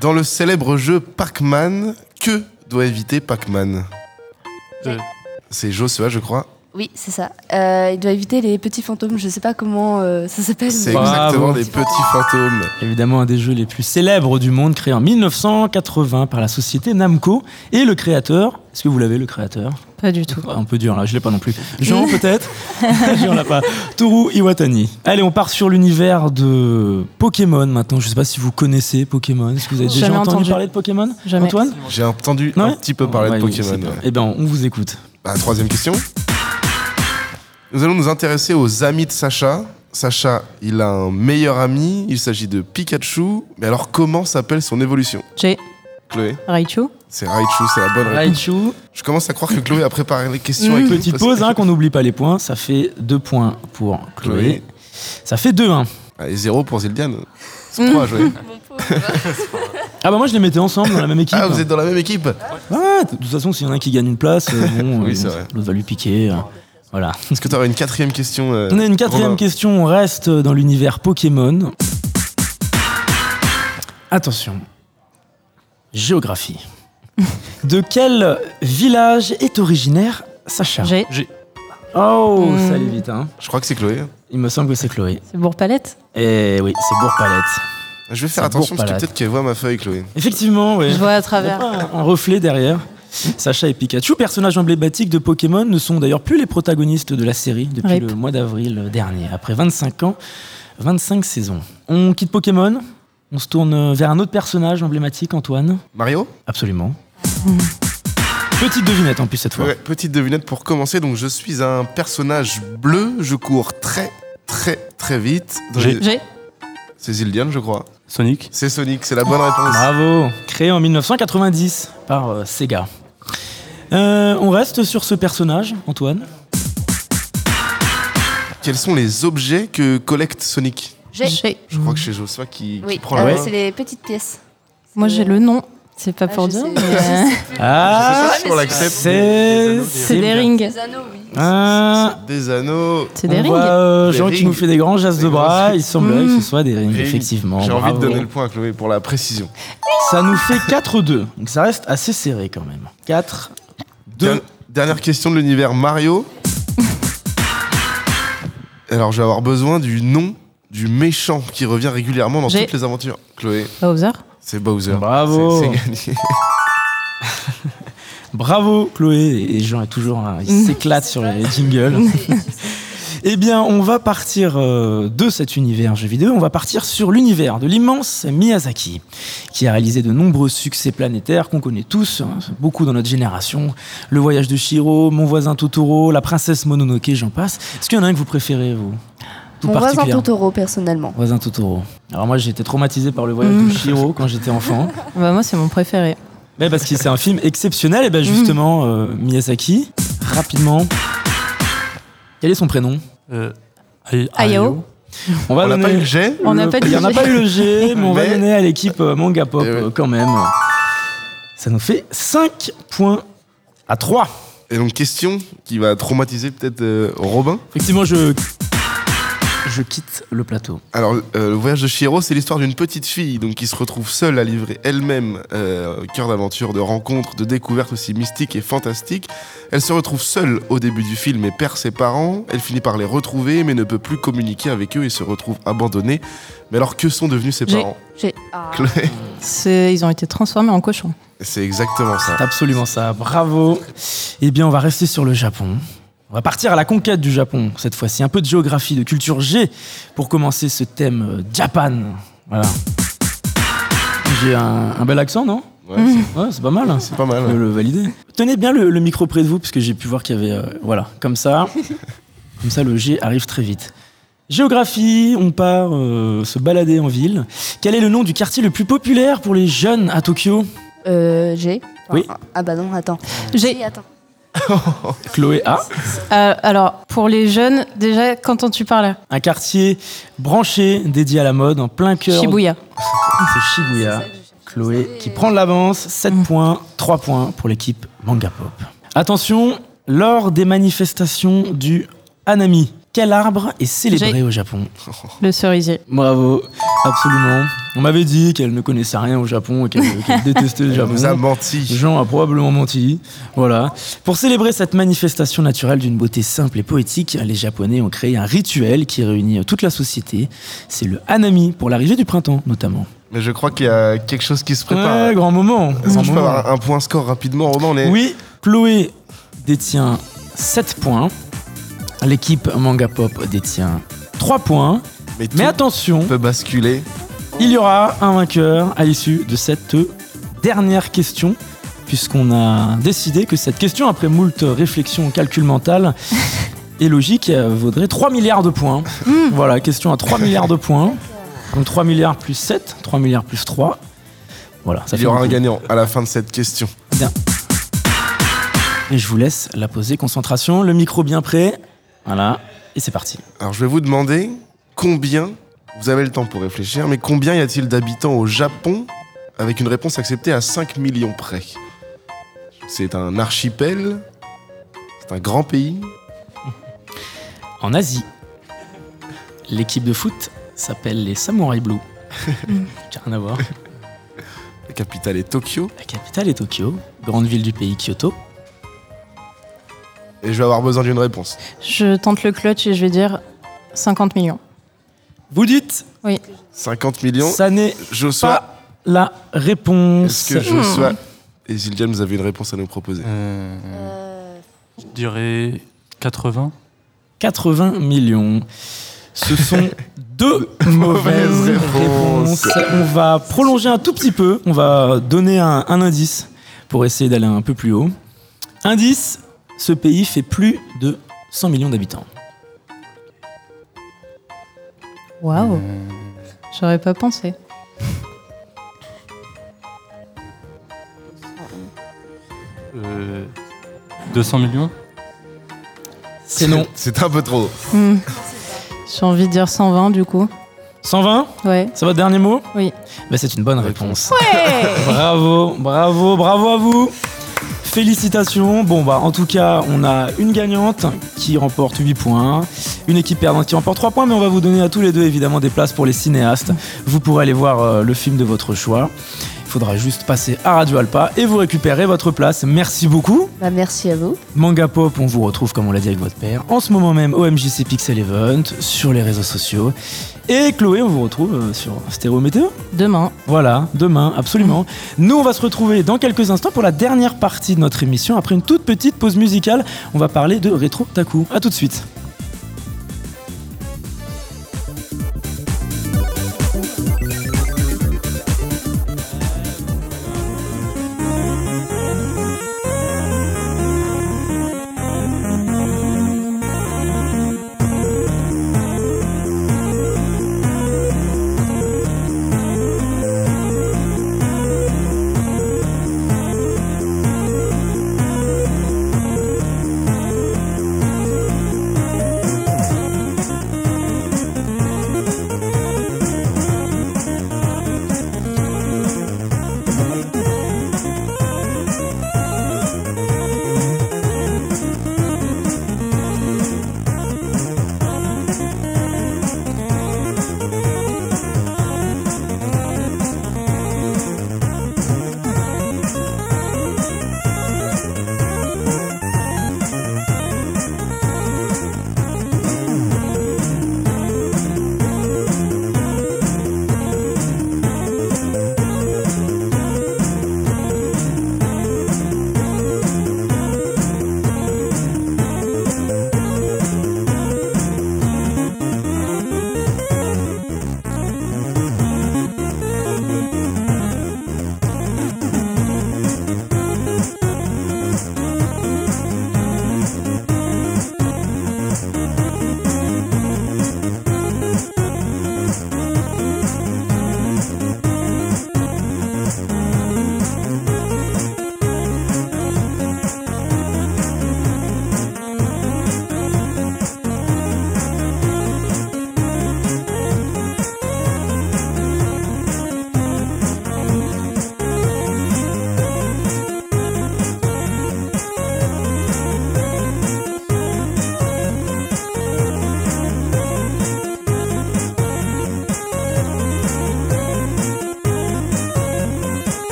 Dans le célèbre jeu Pac-Man, que doit éviter Pac-Man? C'est Joshua, je crois. Oui, c'est ça. Euh, il doit éviter les petits fantômes. Je sais pas comment euh, ça s'appelle. C'est mais- exactement les petits fantômes. Évidemment, un des jeux les plus célèbres du monde, créé en 1980 par la société Namco. Et le créateur, est-ce que vous l'avez, le créateur? Pas du tout. Un peu dur là, je l'ai pas non plus. Jean [laughs] peut-être? [laughs] Jean l'a pas. Toru Iwatani. Allez, on part sur l'univers de Pokémon maintenant. Je sais pas si vous connaissez Pokémon. Est-ce que vous avez déjà Jamais entendu, entendu. parler de Pokémon Jamais. Antoine? J'ai entendu un petit peu parler de Pokémon. bien. Eh ben, on vous écoute. Bah, troisième question. Nous allons nous intéresser aux amis de Sacha. Sacha, il a un meilleur ami, il s'agit de Pikachu. Mais alors, comment s'appelle son évolution J'ai Chloé Raichu. C'est Raichu, c'est la bonne réponse. Raichu. Je commence à croire que Chloé a préparé les questions. Mmh. avec Petite parce- pause, hein, qu'on n'oublie pas les points. Ça fait deux points pour Chloé. Chloé. Ça fait 2-1. Allez, zéro pour Zildiane. C'est Mmh. trois à jouer. [laughs] Ah bah moi je les mettais ensemble dans la même équipe. Ah, vous êtes dans la même équipe Ouais, de toute façon, s'il y en a un qui gagne une place, euh, [laughs] bon, Oui, euh, l'autre va lui piquer. euh, voilà. Est-ce que tu aurais une quatrième question euh, On a une quatrième Romain question, on reste dans l'univers Pokémon. Attention. Géographie. De quel village est originaire Sacha J'ai. Oh, Hmm. ça allait vite, hein. Je crois que c'est Chloé. Il me semble que c'est Chloé. C'est Bourg-Palette? Et oui, c'est Bourg-Palette. Je vais faire attention parce que peut-être qu'elle voit ma feuille, Chloé. Effectivement, oui. Je vois à travers. un reflet derrière. Sacha et Pikachu, personnages emblématiques de Pokémon, ne sont d'ailleurs plus les protagonistes de la série depuis Rip. le mois d'avril dernier, après 25 ans, 25 saisons. On quitte Pokémon, on se tourne vers un autre personnage emblématique, Antoine. Mario? Absolument. Petite devinette en plus cette fois. Ouais, petite devinette pour commencer. Donc, je suis un personnage bleu. Je cours très, très, très vite. J'ai- les-. C'est Zildiane, je crois. Sonic. C'est Sonic, c'est la bonne réponse. Bravo. Créé en 1990 par euh, Sega. Euh, on reste sur ce personnage, Antoine. Quels sont les objets que collecte Sonic J'ai. Je crois que c'est Joshua qui, qui Oui, prend euh, la main. c'est les petites pièces. Moi, j'ai le nom. C'est pas Ah, pour dire. sais. mais, euh, [laughs] Ah, si on l'accepte. c'est C'est des rings. Les anneaux, oui. Ah, Des anneaux. C'est des rings. euh, Des Jean qui nous fait des grands gestes Des de bras. Il semblerait que Mm. ce soit des rings, Rings. effectivement. J'ai envie de donner le point à Chloé pour la précision. Ça nous fait 4-2. Donc ça reste assez serré quand même. 4, 2. Der- Dernière question de l'univers Mario. Alors, je vais avoir besoin du nom du méchant qui revient régulièrement dans J'ai- toutes les aventures. Chloé, Bowser. c'est Bowser. Bravo. C'est c'est gagné. [laughs] Bravo Chloé et Jean est toujours là, il [laughs] s'éclate sur les jingles. [laughs] eh bien, on va partir euh, de cet univers jeu vidéo, on va partir sur l'univers de l'immense Miyazaki, qui a réalisé de nombreux succès planétaires qu'on connaît tous, hein, beaucoup dans notre génération. Le voyage de Shiro, Mon voisin Totoro, La princesse Mononoke, j'en passe. Est-ce qu'il y en a un que vous préférez, vous? Tout Mon voisin. Totoro, personnellement. Voisin Totoro. Alors moi, j'ai été traumatisé par le voyage de Shiro quand j'étais enfant. [laughs] Bah, moi, c'est mon préféré. Ouais, parce que c'est un film exceptionnel. Et ben justement, euh, Miyazaki, rapidement. Quel est son prénom Euh, Ay- Ayao. On va n'a donner. pas eu le jet On n'a pas Il n'y en a dit- pas eu le G, [laughs] mais on va donner à l'équipe euh, Manga Pop Eh ouais. euh, quand même. Ça nous fait 5 points à 3. Et donc, question qui va traumatiser peut-être euh, Robin. Effectivement, je. Je quitte le plateau. Alors, euh, le voyage de Shiro, c'est l'histoire d'une petite fille donc, qui se retrouve seule à livrer elle-même euh, cœur d'aventure, de rencontres, de découvertes aussi mystiques et fantastiques. Elle se retrouve seule au début du film et perd ses parents. Elle finit par les retrouver, mais ne peut plus communiquer avec eux et se retrouve abandonnée. Mais alors, que sont devenus ses parents J'ai. Ah. Chloé C'est- Ils ont été transformés en cochons. C'est exactement ça. C'est absolument ça. Bravo. Eh bien, on va rester sur le Japon. On va partir à la conquête du Japon, cette fois-ci. Un peu de géographie, de culture G, pour commencer ce thème euh, Japan. Voilà. J'ai un, un bel accent, non? Ouais, c'est- Ouais, pas mal. hein. c'est pas mal. Je peux le valider. Tenez bien le, le micro près de vous, parce que j'ai pu voir qu'il y avait. euh, voilà, comme ça. [laughs] comme ça, le G arrive très vite. Géographie, on part euh, se balader en ville. Quel est le nom du quartier le plus populaire pour les jeunes à Tokyo? Euh, j'ai. Oui. Ah bah non, attends. Si, attends. [laughs] Chloé A. Euh, alors, pour les jeunes, déjà, qu'entends-tu par là? Un quartier branché, dédié à la mode, en plein cœur. Shibuya. C'est Shibuya. Chloé qui prend de l'avance. 7 points, 3 points pour l'équipe Manga Pop. Attention, lors des manifestations du Hanami, quel arbre est célébré au Japon? Le cerisier. Bravo, absolument. On m'avait dit qu'elle ne connaissait rien au Japon et qu'elle [laughs] détestait le Elle Japon. nous a menti. Jean a probablement menti. Voilà. Pour célébrer cette manifestation naturelle d'une beauté simple et poétique, les Japonais ont créé un rituel qui réunit toute la société. C'est le Hanami, pour l'arrivée du printemps notamment. Mais je crois qu'il y a quelque chose qui se prépare. Ouais, grand moment. Est-ce que je peux moment. avoir un point score rapidement, on est... Oui, Chloé détient 7 points. L'équipe Manga Pop détient 3 points. Mais Mais attention, peut basculer. Il y aura un vainqueur à l'issue de cette dernière question, puisqu'on a décidé que cette question, après moult réflexions, calcul mental [laughs] et logique, vaudrait 3 milliards de points. Voilà, question à 3 [laughs] milliards de points. Donc 3 milliards plus 7, 3 milliards plus 3. Voilà, ça Il fait y aura un gagnant à la fin de cette question. Et je vous laisse la poser. Concentration, le micro bien prêt. Voilà, et c'est parti. Alors je vais vous demander combien, vous avez le temps pour réfléchir, mais combien y a-t-il d'habitants au Japon avec une réponse acceptée à 5 millions près? C'est un archipel? C'est un grand pays? En Asie, l'équipe de foot s'appelle les Samurai Blue. [laughs] Rien à voir. La capitale est Tokyo. La capitale est Tokyo, grande ville du pays Kyoto. Et je vais avoir besoin d'une réponse. Je tente le clutch et je vais dire 50 millions. Vous dites 50 millions. Ça n'est Joshua, pas la réponse. est-ce que Joshua et Zildjian, vous avez une réponse à nous proposer Euh, Euh, je dirais 80. 80 millions. Ce sont [laughs] deux mauvaises Mauvaise réponses. réponse. On va prolonger un tout petit peu. On va donner un, un indice pour essayer d'aller un peu plus haut. Indice, ce pays fait plus de 100 millions d'habitants. Waouh euh. J'aurais pas pensé. Euh, 200 millions C'est non. [laughs] C'est un peu trop. Hmm. J'ai envie de dire 120 du coup. 120 Ouais. C'est votre dernier mot? Oui. Bah, c'est une bonne réponse. Ouais [laughs] Bravo, bravo, bravo à vous Félicitations. Bon, bah, en tout cas, on a une gagnante qui remporte 8 points, une équipe perdante qui remporte 3 points, mais on va vous donner à tous les deux évidemment des places pour les cinéastes. Vous pourrez aller voir euh, le film de votre choix. Il faudra juste passer à Radio Alpa et vous récupérer votre place. Merci beaucoup. Bah, merci à vous. Manga Pop, on vous retrouve comme on l'a dit avec votre père, en ce moment même au MJC Pixel Event, sur les réseaux sociaux. Et Chloé, on vous retrouve euh, sur Stéréo Météo. Demain. Voilà, demain, absolument. Nous, on va se retrouver dans quelques instants pour la dernière partie de notre émission. Après une toute petite pause musicale, on va parler de Rétro Taku. A tout de suite.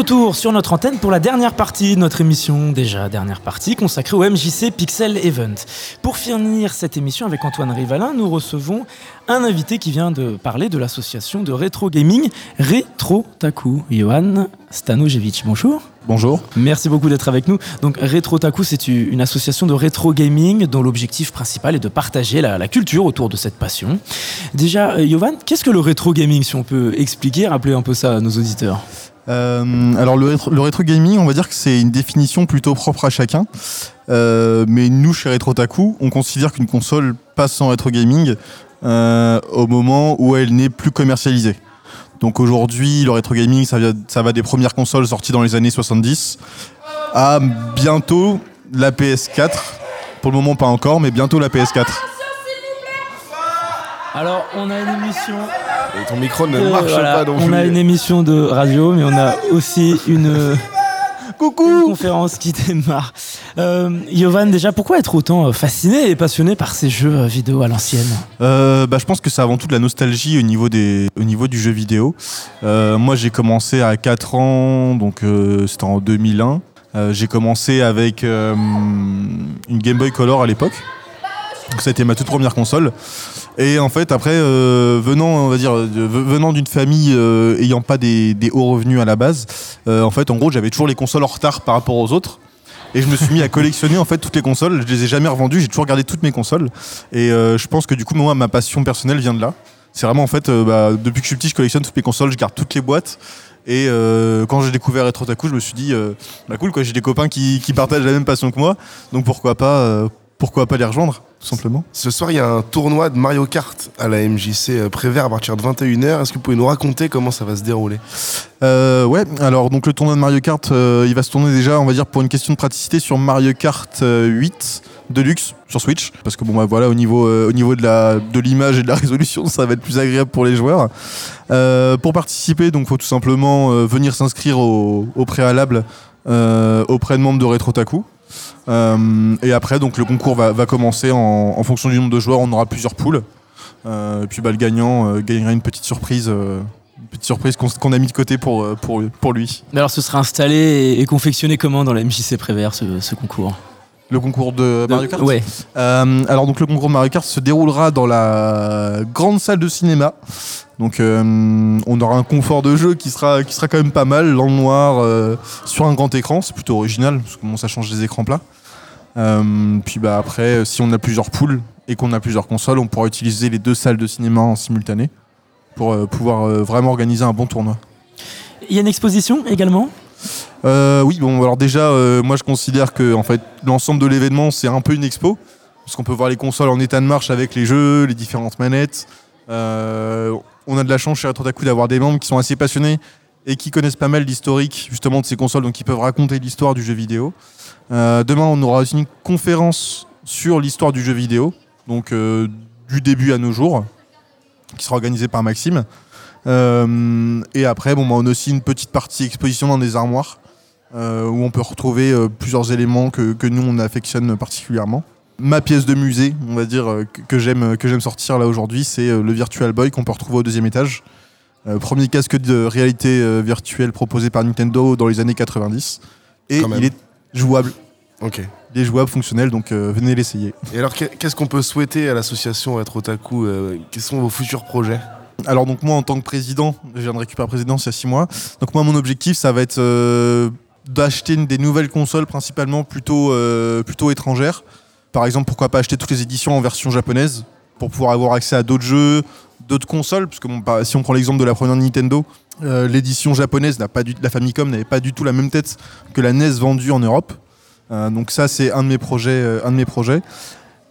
Retour sur notre antenne pour la dernière partie de notre émission, déjà dernière partie consacrée au MJC Pixel Event. Pour finir cette émission avec Antoine Rivalin, nous recevons un invité qui vient de parler de l'association de rétro gaming Retro Taku, Johan Stanojevic. Bonjour. Bonjour. Merci beaucoup d'être avec nous. Donc Retro Taku, c'est une association de rétro gaming dont l'objectif principal est de partager la, la culture autour de cette passion. Déjà, euh, Johan, qu'est-ce que le rétro gaming, si on peut expliquer, rappeler un peu ça à nos auditeurs? Euh, alors le rétro, gaming, on va dire que c'est une définition plutôt propre à chacun. Euh, mais nous, chez Retro Taku, on considère qu'une console passe en rétro gaming euh, au moment où elle n'est plus commercialisée. Donc aujourd'hui, le rétro gaming, ça va des premières consoles sorties dans les années 70 à bientôt la PS4. Pour le moment, pas encore, mais bientôt la PS4. Alors, on a une émission. Et ton micro ne Euh, marche voilà, pas, donc on a une émission de radio, mais on a aussi une, euh, une conférence qui démarre. Euh, Yovan, déjà, pourquoi être autant euh, fasciné et passionné par ces jeux euh, vidéo à l'ancienne? Euh, bah, je pense que c'est avant tout de la nostalgie au niveau, des, au niveau du jeu vidéo. Euh, moi, j'ai commencé à 4 ans, donc euh, c'était en 2001. Euh, j'ai commencé avec euh, une Game Boy Color à l'époque. Donc, ça a été ma toute première console. Et en fait, après, euh, venant, on va dire, venant d'une famille euh, ayant pas des, des hauts revenus à la base, euh, en fait, en gros, j'avais toujours les consoles en retard par rapport aux autres. Et je me suis mis à [laughs] collectionner en fait toutes les consoles. Je les ai jamais revendues. J'ai toujours gardé toutes mes consoles. Et je pense que du coup, moi, ma passion personnelle vient de là. C'est vraiment en fait, bah, depuis que je suis petit, je collectionne toutes mes consoles. Je garde toutes les boîtes. Et euh, quand j'ai découvert Retro Taku, je me suis dit, euh, bah cool, quoi. J'ai des copains qui, qui partagent la même passion que moi. Donc pourquoi pas, euh, pourquoi pas les rejoindre, tout simplement? Ce soir, il y a un tournoi de Mario Kart à la MJC euh, Prévert à partir de 21h. Est-ce que vous pouvez nous raconter comment ça va se dérouler? Euh, ouais, alors donc le tournoi de Mario Kart, euh, il va se tourner déjà, on va dire, pour une question de praticité sur Mario Kart euh, 8 Deluxe sur Switch. Parce que bon, bah voilà, au niveau, euh, au niveau de la de l'image et de la [laughs] résolution, ça va être plus agréable pour les joueurs. Pour participer, donc, faut tout simplement venir s'inscrire au, au préalable auprès de membres de Retrotaku. Euh, et après, donc, le concours va, commencer en, fonction du nombre de joueurs. On aura plusieurs poules. Euh, et puis, bah, le gagnant euh, gagnera une petite surprise. surprise qu'on a mis de côté pour, pour, pour lui. Alors, ce sera installé et, confectionné comment dans la MJC Prévert, ce concours? Le concours de Mario Kart Ouais. Euh, alors donc le concours de Mario Kart se déroulera dans la grande salle de cinéma. Donc euh, on aura un confort de jeu qui sera, qui sera quand même pas mal, dans le noir, euh, sur un grand écran, c'est plutôt original, parce que bon, ça change des écrans plats. Euh, puis bah après, si on a plusieurs poules et qu'on a plusieurs consoles, on pourra utiliser les deux salles de cinéma en simultané pour euh, pouvoir euh, vraiment organiser un bon tournoi. Il y a une exposition également? Euh, oui, bon, alors déjà, euh, moi je considère que en fait, l'ensemble de l'événement c'est un peu une expo, parce qu'on peut voir les consoles en état de marche avec les jeux, les différentes manettes. Euh, on a de la chance chez Retrotaku d'avoir des membres qui sont assez passionnés et qui connaissent pas mal l'historique justement de ces consoles, donc ils peuvent raconter l'histoire du jeu vidéo. Demain, on aura aussi une conférence sur l'histoire du jeu vidéo, donc du début à nos jours, qui sera organisée par Maxime. Euh, et après, bon, bah, on a aussi une petite partie exposition dans des armoires euh, où on peut retrouver euh, plusieurs éléments que, que nous on affectionne particulièrement. Ma pièce de musée, on va dire, que, j'aime que j'aime sortir là aujourd'hui, c'est le Virtual Boy qu'on peut retrouver au deuxième étage. Euh, premier casque de réalité euh, virtuelle proposé par Nintendo dans les années 90. Et il est jouable. Ok. Il est jouable, fonctionnel, donc euh, venez l'essayer. Et alors, qu'est- qu'est-ce qu'on peut souhaiter à l'association Retrotaku euh, Quels sont vos futurs projets? Alors donc moi en tant que président, je viens de récupérer présidence il y a six mois. Donc moi mon objectif ça va être euh, d'acheter des nouvelles consoles principalement plutôt, euh, plutôt étrangères. Par exemple pourquoi pas acheter toutes les éditions en version japonaise pour pouvoir avoir accès à d'autres jeux, d'autres consoles. Parce que bah, si on prend l'exemple de la première Nintendo, euh, l'édition japonaise n'a pas du, la Famicom n'avait pas du tout la même tête que la NES vendue en Europe. Donc ça c'est un de mes projets.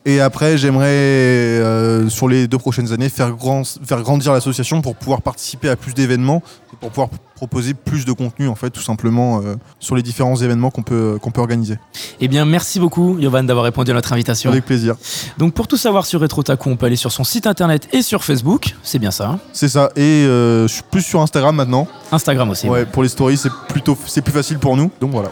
Et après, j'aimerais, euh, sur les deux prochaines années, faire, grand, faire grandir l'association pour pouvoir participer à plus d'événements, et pour pouvoir proposer plus de contenu, en fait, tout simplement, euh, sur les différents événements qu'on peut, qu'on peut organiser. Eh bien, merci beaucoup, Yovan, d'avoir répondu à notre invitation. Avec plaisir. Donc, pour tout savoir sur RetroTaku, on peut aller sur son site internet et sur Facebook. C'est bien ça. hein? C'est ça. Et euh, je suis plus sur Instagram maintenant. Instagram aussi. Ouais, pour les stories, c'est plutôt, c'est plus facile pour nous. Donc voilà.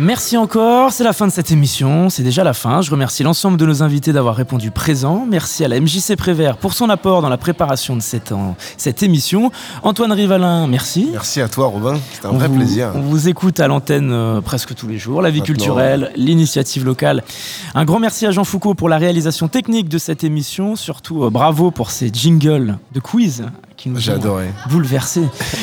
Merci encore, c'est la fin de cette émission, c'est déjà la fin. Je remercie l'ensemble de nos invités d'avoir répondu présent. Merci à la MJC Prévert pour son apport dans la préparation de cette, en- cette émission. Antoine Rivalin, merci. Merci à toi, Robin. C'était un On vrai vous- plaisir. On vous écoute à l'antenne euh, presque tous les jours, la vie Maintenant. culturelle, l'initiative locale. Un grand merci à Jean Foucault pour la réalisation technique de cette émission. Surtout, euh, bravo pour ces jingles de quiz qui nous ont.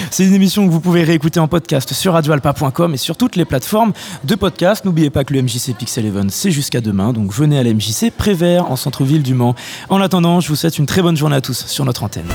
C'est une émission que vous pouvez réécouter en podcast sur radioalpa.com et sur toutes les plateformes de podcast. N'oubliez pas que le MJC Pixel Event, c'est jusqu'à demain. Donc venez à la MJC Prévert en centre-ville du Mans. En attendant, je vous souhaite une très bonne journée à tous sur notre antenne.